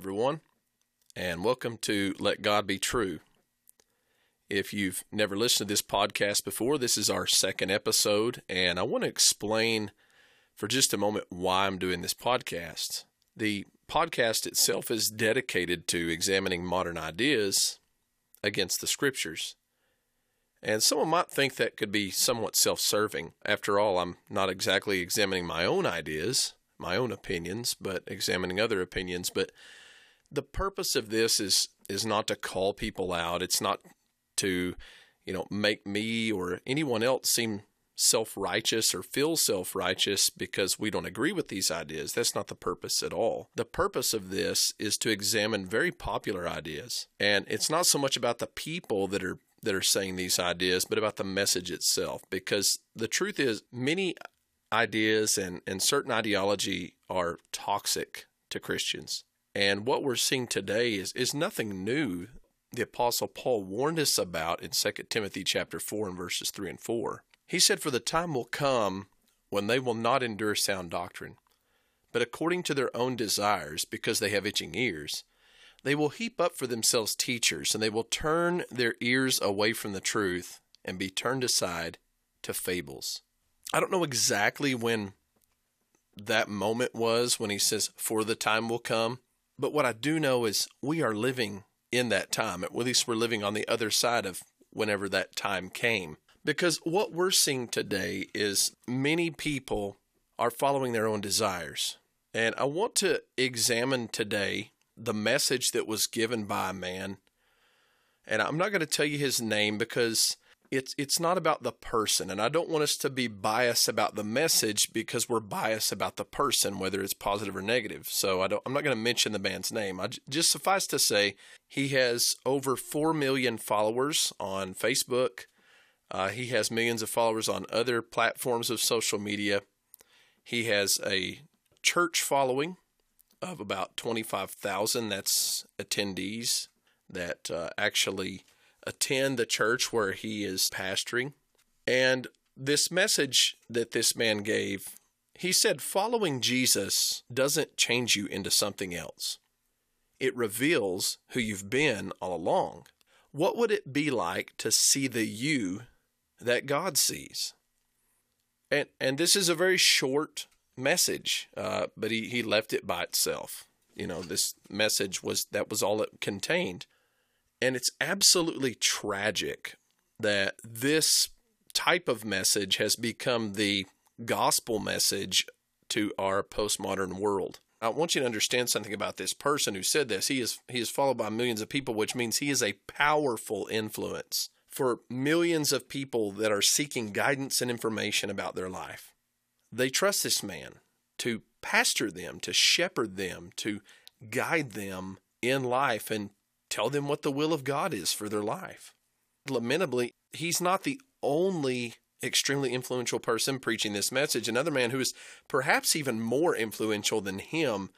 everyone, and welcome to Let God Be True. If you've never listened to this podcast before, this is our second episode, and I want to explain for just a moment why I'm doing this podcast. The podcast itself is dedicated to examining modern ideas against the scriptures. And someone might think that could be somewhat self serving. After all, I'm not exactly examining my own ideas, my own opinions, but examining other opinions. But the purpose of this is is not to call people out. It's not to, you know, make me or anyone else seem self righteous or feel self righteous because we don't agree with these ideas. That's not the purpose at all. The purpose of this is to examine very popular ideas. And it's not so much about the people that are that are saying these ideas, but about the message itself. Because the truth is, many ideas and, and certain ideology are toxic to Christians. And what we're seeing today is, is nothing new. The apostle Paul warned us about in 2 Timothy chapter 4 and verses 3 and 4. He said, For the time will come when they will not endure sound doctrine, but according to their own desires, because they have itching ears, they will heap up for themselves teachers, and they will turn their ears away from the truth and be turned aside to fables. I don't know exactly when that moment was when he says, For the time will come. But what I do know is we are living in that time. At least we're living on the other side of whenever that time came. Because what we're seeing today is many people are following their own desires. And I want to examine today the message that was given by a man. And I'm not going to tell you his name because it's it's not about the person and I don't want us to be biased about the message because we're biased about the person whether it's positive or negative. So I don't I'm not going to mention the man's name. I just suffice to say he has over 4 million followers on Facebook. Uh, he has millions of followers on other platforms of social media. He has a church following of about 25,000. That's attendees that uh, actually attend the church where he is pastoring. And this message that this man gave, he said, following Jesus doesn't change you into something else. It reveals who you've been all along. What would it be like to see the you that God sees? And, and this is a very short message, uh, but he, he left it by itself. You know, this message was that was all it contained. And it's absolutely tragic that this type of message has become the gospel message to our postmodern world. I want you to understand something about this person who said this. He is he is followed by millions of people, which means he is a powerful influence for millions of people that are seeking guidance and information about their life. They trust this man to pastor them, to shepherd them, to guide them in life and tell them what the will of God is for their life. Lamentably, he's not the only extremely influential person preaching this message. Another man who is perhaps even more influential than him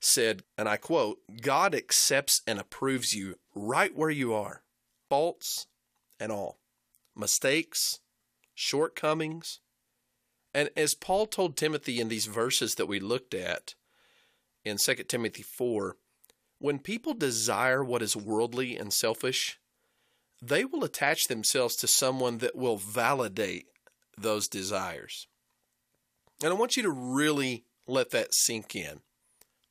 said, and I quote, God accepts and approves you right where you are, faults and all, mistakes, shortcomings, and as Paul told Timothy in these verses that we looked at in 2 Timothy 4, when people desire what is worldly and selfish, they will attach themselves to someone that will validate those desires. And I want you to really let that sink in.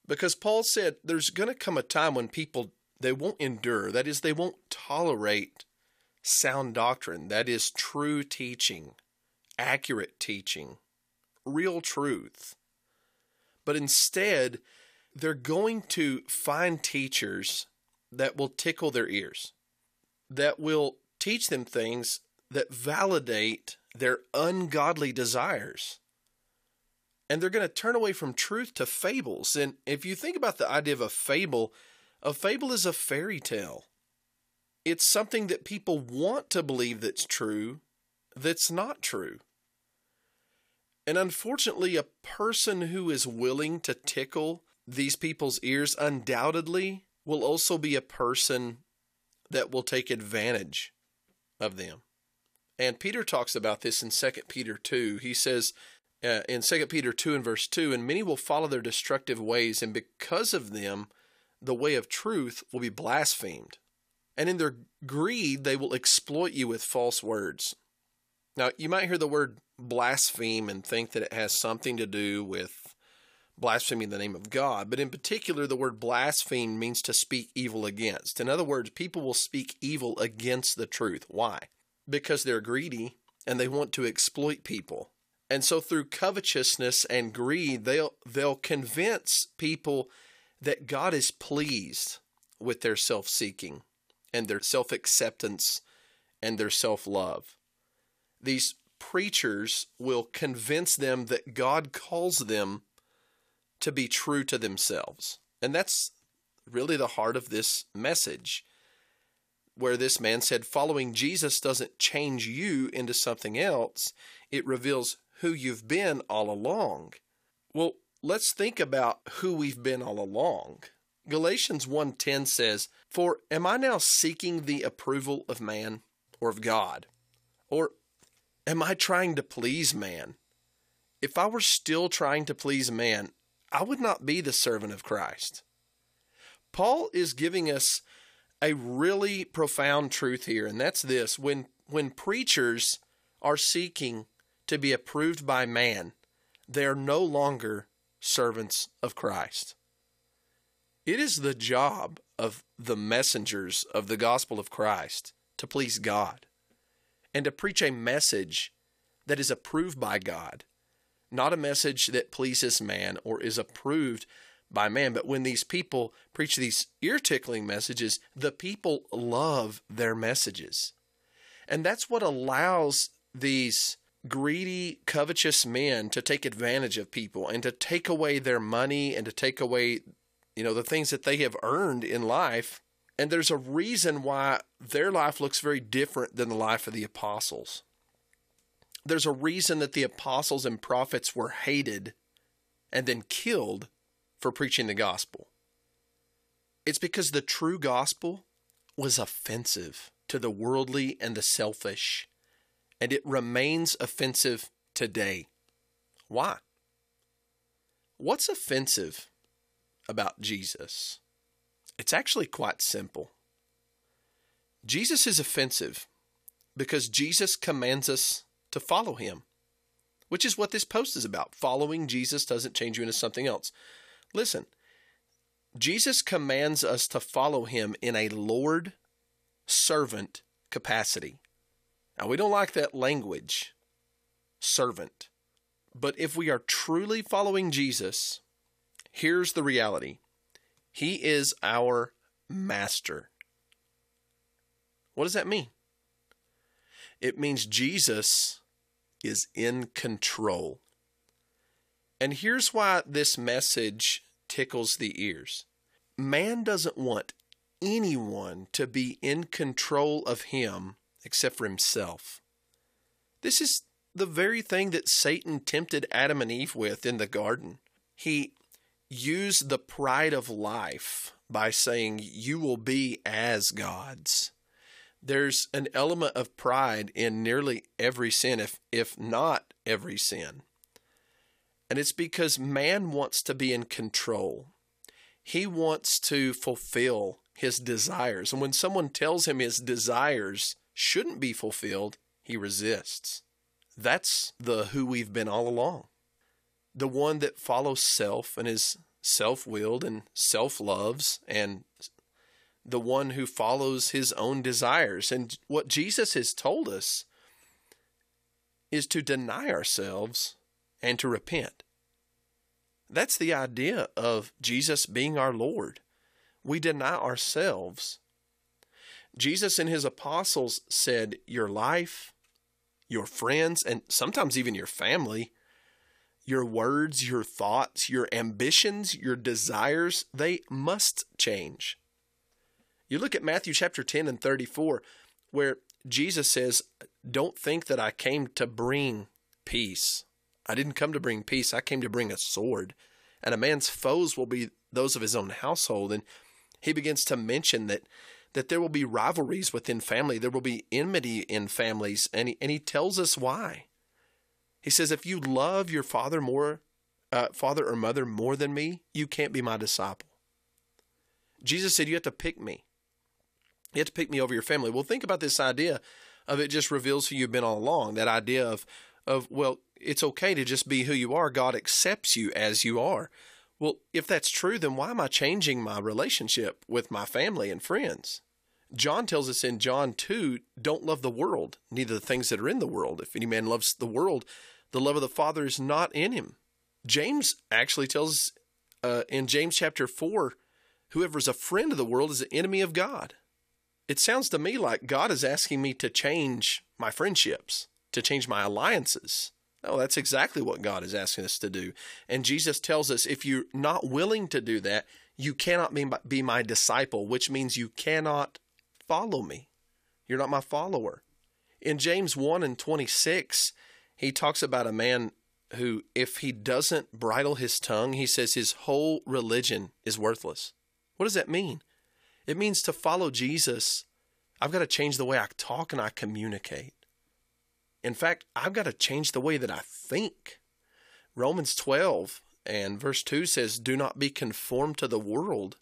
Because Paul said there's going to come a time when people they won't endure, that is they won't tolerate sound doctrine, that is true teaching accurate teaching, real truth. But instead, they're going to find teachers that will tickle their ears, that will teach them things that validate their ungodly desires. And they're going to turn away from truth to fables. And if you think about the idea of a fable, a fable is a fairy tale. It's something that people want to believe that's true, that's not true. And unfortunately, a person who is willing to tickle these people's ears undoubtedly will also be a person that will take advantage of them. And Peter talks about this in 2 Peter 2. He says uh, in 2 Peter 2 and verse 2 And many will follow their destructive ways, and because of them, the way of truth will be blasphemed. And in their greed, they will exploit you with false words. Now, you might hear the word blaspheme and think that it has something to do with blaspheming the name of God, but in particular, the word blaspheme means to speak evil against. In other words, people will speak evil against the truth. Why? Because they're greedy and they want to exploit people. And so through covetousness and greed, they'll they'll convince people that God is pleased with their self-seeking and their self-acceptance and their self-love. These preachers will convince them that God calls them to be true to themselves. And that's really the heart of this message, where this man said, following Jesus doesn't change you into something else, it reveals who you've been all along. Well, let's think about who we've been all along. Galatians 1:10 says, "For am I now seeking the approval of man or of God? Or am I trying to please man? If I were still trying to please man, I would not be the servant of Christ." Paul is giving us a really profound truth here, and that's this when when preachers are seeking to be approved by man, they are no longer servants of Christ. It is the job of the messengers of the gospel of Christ to please God and to preach a message that is approved by God, not a message that pleases man or is approved by man. But when these people preach these ear tickling messages, the people love their messages. And that's what allows these greedy, covetous men to take advantage of people and to take away their money and to take away, you know, the things that they have earned in life. And there's a reason why their life looks very different than the life of the apostles. There's a reason that the apostles and prophets were hated and then killed for preaching the gospel. It's because the true gospel was offensive to the worldly and the selfish and it remains offensive today. Why? What's offensive about Jesus? It's actually quite simple. Jesus is offensive because Jesus commands us to follow him, which is what this post is about. Following Jesus doesn't change you into something else. Listen, Jesus commands us to follow him in a Lord servant capacity. Now, we don't like that language, servant. But if we are truly following Jesus, here's the reality He is our master. What does that mean? It means Jesus is in control. And here's why this message tickles the ears man doesn't want anyone to be in control of him except for himself. This is the very thing that Satan tempted Adam and Eve with in the garden. He used the pride of life by saying, You will be as gods. There's an element of pride in nearly every sin, if, if not every sin. And it's because man wants to be in control. He wants to fulfill his desires. And when someone tells him his desires shouldn't be fulfilled, he resists. That's the who we've been all along. The one that follows self and is self willed and self loves, and the one who follows his own desires. And what Jesus has told us is to deny ourselves and to repent. That's the idea of Jesus being our Lord. We deny ourselves Jesus and his apostles said, Your life, your friends, and sometimes even your family, your words, your thoughts, your ambitions, your desires, they must change. You look at Matthew chapter 10 and 34, where Jesus says, Don't think that I came to bring peace. I didn't come to bring peace, I came to bring a sword. And a man's foes will be those of his own household. And he begins to mention that that there will be rivalries within family, there will be enmity in families, and he, and he tells us why. He says, if you love your father more, uh, father or mother more than me, you can't be my disciple. Jesus said, You have to pick me. You have to pick me over your family. Well, think about this idea of it just reveals who you've been all along. That idea of, of well, it's okay to just be who you are. God accepts you as you are. Well, if that's true, then why am I changing my relationship with my family and friends? John tells us in John 2 don't love the world, neither the things that are in the world. If any man loves the world, the love of the Father is not in him. James actually tells uh, in James chapter 4 whoever is a friend of the world is an enemy of God. It sounds to me like God is asking me to change my friendships, to change my alliances. No, that's exactly what God is asking us to do. And Jesus tells us if you're not willing to do that, you cannot be my, be my disciple, which means you cannot follow me. You're not my follower. In James 1 and 26, he talks about a man who, if he doesn't bridle his tongue, he says his whole religion is worthless. What does that mean? It means to follow Jesus, I've got to change the way I talk and I communicate. In fact, I've got to change the way that I think. Romans 12 and verse 2 says, Do not be conformed to the world,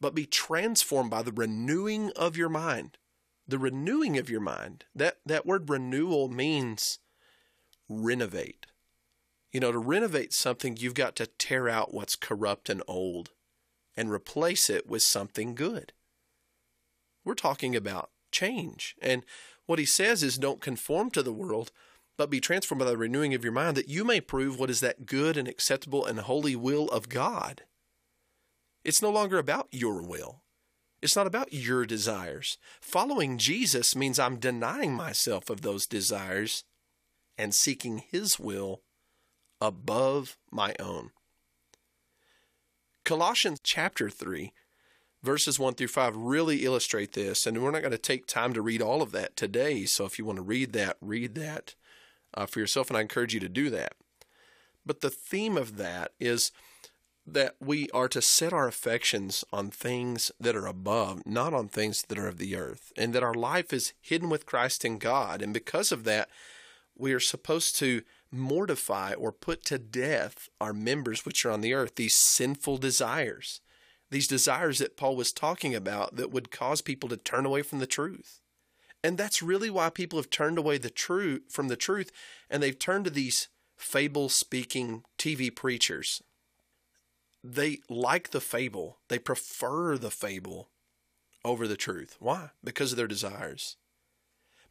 but be transformed by the renewing of your mind. The renewing of your mind. That that word renewal means renovate. You know, to renovate something, you've got to tear out what's corrupt and old and replace it with something good. We're talking about change. And what he says is don't conform to the world, but be transformed by the renewing of your mind that you may prove what is that good and acceptable and holy will of God. It's no longer about your will. It's not about your desires. Following Jesus means I'm denying myself of those desires and seeking His will above my own. Colossians chapter 3, verses 1 through 5 really illustrate this, and we're not going to take time to read all of that today. So if you want to read that, read that uh, for yourself, and I encourage you to do that. But the theme of that is that we are to set our affections on things that are above, not on things that are of the earth, and that our life is hidden with Christ in God. And because of that, we are supposed to mortify or put to death our members which are on the earth, these sinful desires, these desires that Paul was talking about that would cause people to turn away from the truth. And that's really why people have turned away the truth from the truth and they've turned to these fable speaking TV preachers they like the fable. They prefer the fable over the truth. Why? Because of their desires.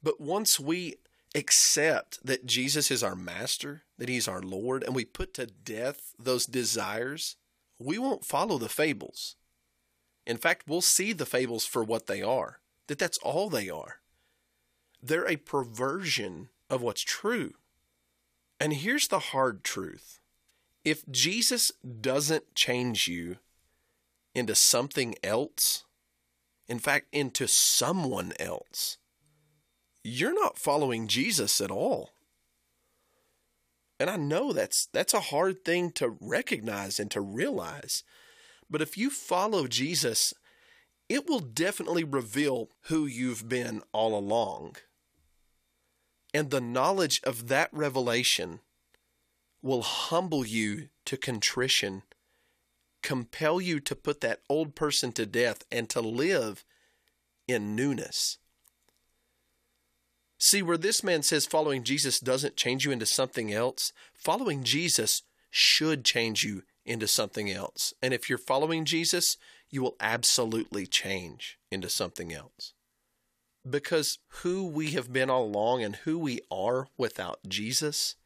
But once we accept that Jesus is our master, that he's our Lord, and we put to death those desires, we won't follow the fables. In fact, we'll see the fables for what they are, that that's all they are. They're a perversion of what's true. And here's the hard truth if Jesus doesn't change you into something else, in fact, into someone else, you're not following Jesus at all. And I know that's that's a hard thing to recognize and to realize. But if you follow Jesus, it will definitely reveal who you've been all along. And the knowledge of that revelation will humble you to contrition, compel you to put that old person to death and to live in newness. See, where this man says following Jesus doesn't change you into something else, following Jesus should change you into something else. And if you're following Jesus, you will absolutely change into something else. Because who we have been all along and who we are without Jesus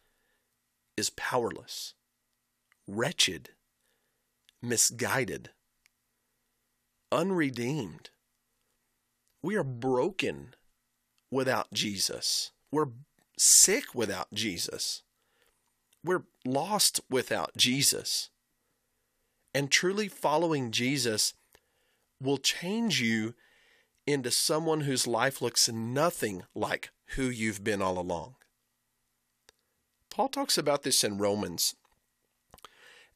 is powerless, wretched, misguided, unredeemed. We are broken without Jesus. We're sick without Jesus. We're lost without Jesus. And truly following Jesus will change you into someone whose life looks nothing like who you've been all along. Paul talks about this in Romans.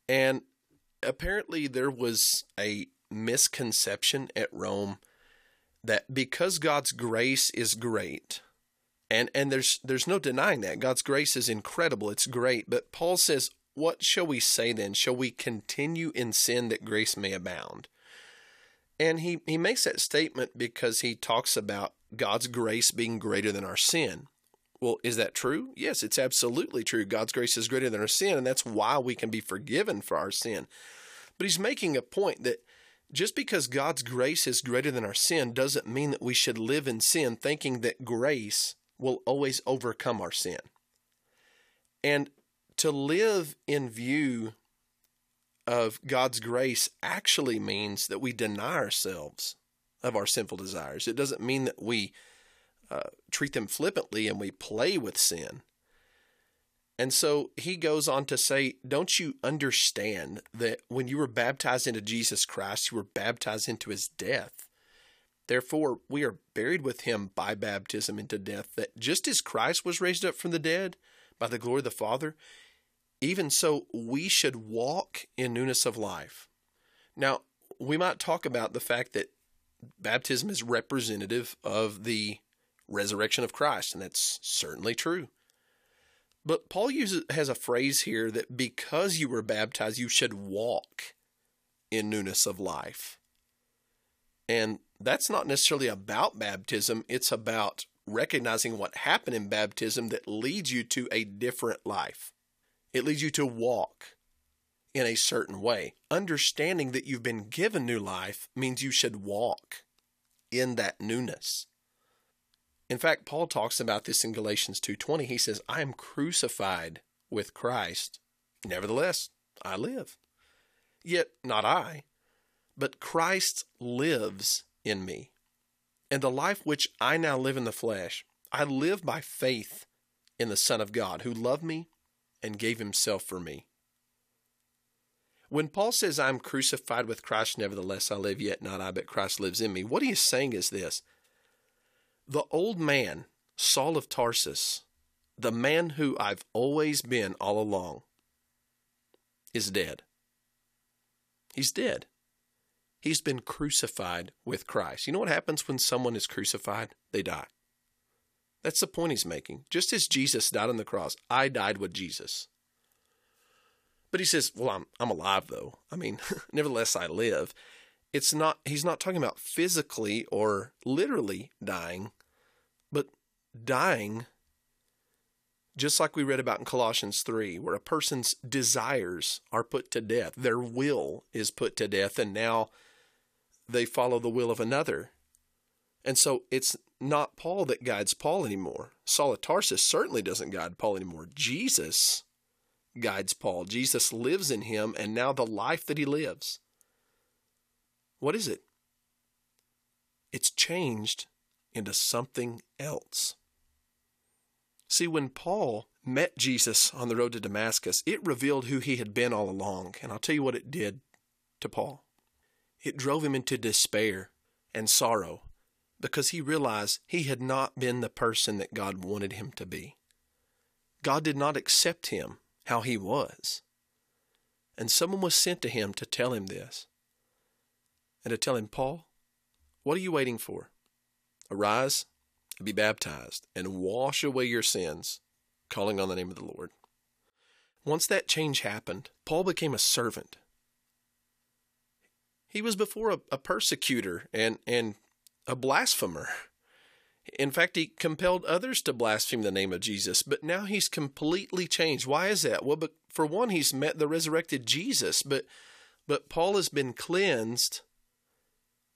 And apparently, there was a misconception at Rome that because God's grace is great, and, and there's there's no denying that God's grace is incredible, it's great. But Paul says, "What shall we say then? Shall we continue in sin that grace may abound?" And he, he makes that statement because he talks about God's grace being greater than our sin. Well, is that true? Yes, it's absolutely true. God's grace is greater than our sin, and that's why we can be forgiven for our sin. But he's making a point that just because God's grace is greater than our sin doesn't mean that we should live in sin thinking that grace will always overcome our sin. And to live in view of God's grace actually means that we deny ourselves of our sinful desires. It doesn't mean that we uh, treat them flippantly and we play with sin. And so he goes on to say, Don't you understand that when you were baptized into Jesus Christ, you were baptized into his death? Therefore, we are buried with him by baptism into death, that just as Christ was raised up from the dead by the glory of the Father, even so we should walk in newness of life. Now, we might talk about the fact that baptism is representative of the resurrection of Christ, and that's certainly true. But Paul uses has a phrase here that because you were baptized, you should walk in newness of life. And that's not necessarily about baptism, it's about recognizing what happened in baptism that leads you to a different life. It leads you to walk in a certain way. Understanding that you've been given new life means you should walk in that newness. In fact, Paul talks about this in Galatians 2:20. He says, "I am crucified with Christ; nevertheless, I live. Yet not I, but Christ lives in me. And the life which I now live in the flesh, I live by faith in the Son of God, who loved me and gave himself for me." When Paul says, I'm crucified with Christ, nevertheless I live, yet not I, but Christ lives in me, what he is saying is this the old man, Saul of Tarsus, the man who I've always been all along, is dead. He's dead. He's been crucified with Christ. You know what happens when someone is crucified? They die. That's the point he's making. Just as Jesus died on the cross, I died with Jesus. But he says, Well, I'm, I'm alive, though. I mean, nevertheless, I live. It's not, he's not talking about physically or literally dying but dying, just like we read about in Colossians 3, where a person's desires are put to death, their will is put to death, and now they follow the will of another. And so it's not Paul that guides Paul anymore. Saul of Tarsus certainly doesn't guide Paul anymore. Jesus guides Paul. Jesus lives in him, and now the life that he lives. What is it? It's changed into something else. See, when Paul met Jesus on the road to Damascus, it revealed who he had been all along. And I'll tell you what it did to Paul it drove him into despair and sorrow because he realized he had not been the person that God wanted him to be. God did not accept him how he was. And someone was sent to him to tell him this and to tell him, Paul, what are you waiting for? Arise be baptized and wash away your sins, calling on the name of the Lord. Once that change happened, Paul became a servant. He was before a, a persecutor and, and a blasphemer. In fact, he compelled others to blaspheme the name of Jesus, but now he's completely changed. Why is that? Well, but for one, he's met the resurrected Jesus, but but Paul has been cleansed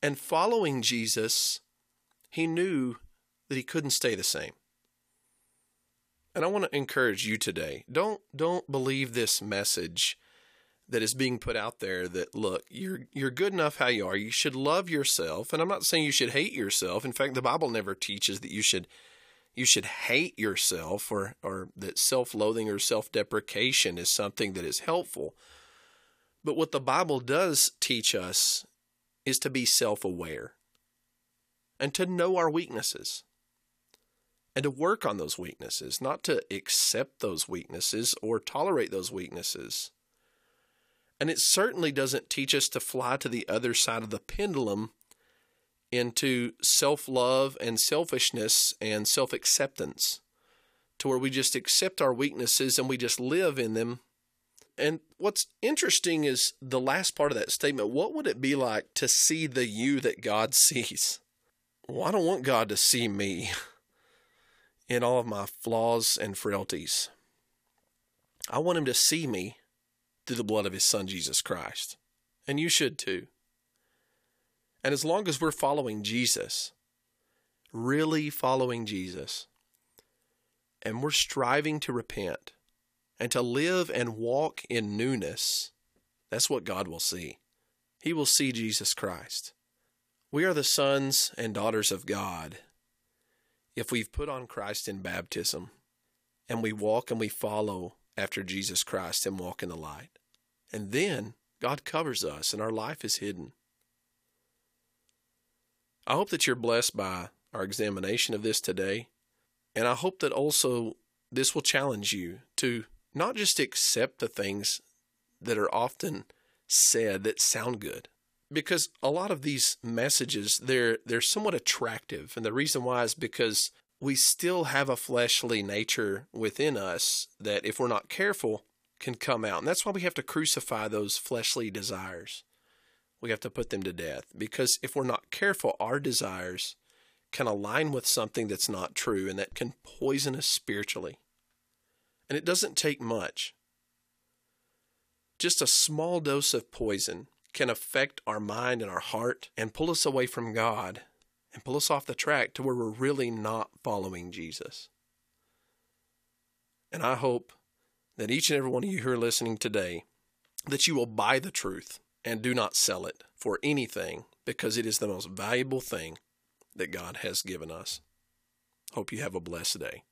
and following Jesus, he knew that he couldn't stay the same. And I want to encourage you today. Don't don't believe this message that is being put out there that look, you're you're good enough how you are. You should love yourself. And I'm not saying you should hate yourself. In fact, the Bible never teaches that you should you should hate yourself or or that self-loathing or self-deprecation is something that is helpful. But what the Bible does teach us is to be self-aware and to know our weaknesses and to work on those weaknesses, not to accept those weaknesses or tolerate those weaknesses. And it certainly doesn't teach us to fly to the other side of the pendulum into self love and selfishness and self acceptance, to where we just accept our weaknesses and we just live in them And what's interesting is the last part of that statement. What would it be like to see the you that God sees? Well, I don't want God to see me in all of my flaws and frailties. I want Him to see me through the blood of His Son, Jesus Christ. And you should too. And as long as we're following Jesus, really following Jesus, and we're striving to repent and to live and walk in newness, that's what God will see. He will see Jesus Christ. We are the sons and daughters of God if we've put on Christ in baptism and we walk and we follow after Jesus Christ and walk in the light. And then God covers us and our life is hidden. I hope that you're blessed by our examination of this today. And I hope that also this will challenge you to not just accept the things that are often said that sound good, because a lot of these messages they're they're somewhat attractive. And the reason why is because we still have a fleshly nature within us that if we're not careful can come out. And that's why we have to crucify those fleshly desires. We have to put them to death. Because if we're not careful our desires can align with something that's not true and that can poison us spiritually and it doesn't take much just a small dose of poison can affect our mind and our heart and pull us away from God and pull us off the track to where we're really not following Jesus. And I hope that each and every one of you who are listening today that you will buy the truth and do not sell it for anything because it is the most valuable thing that God has given us. Hope you have a blessed day.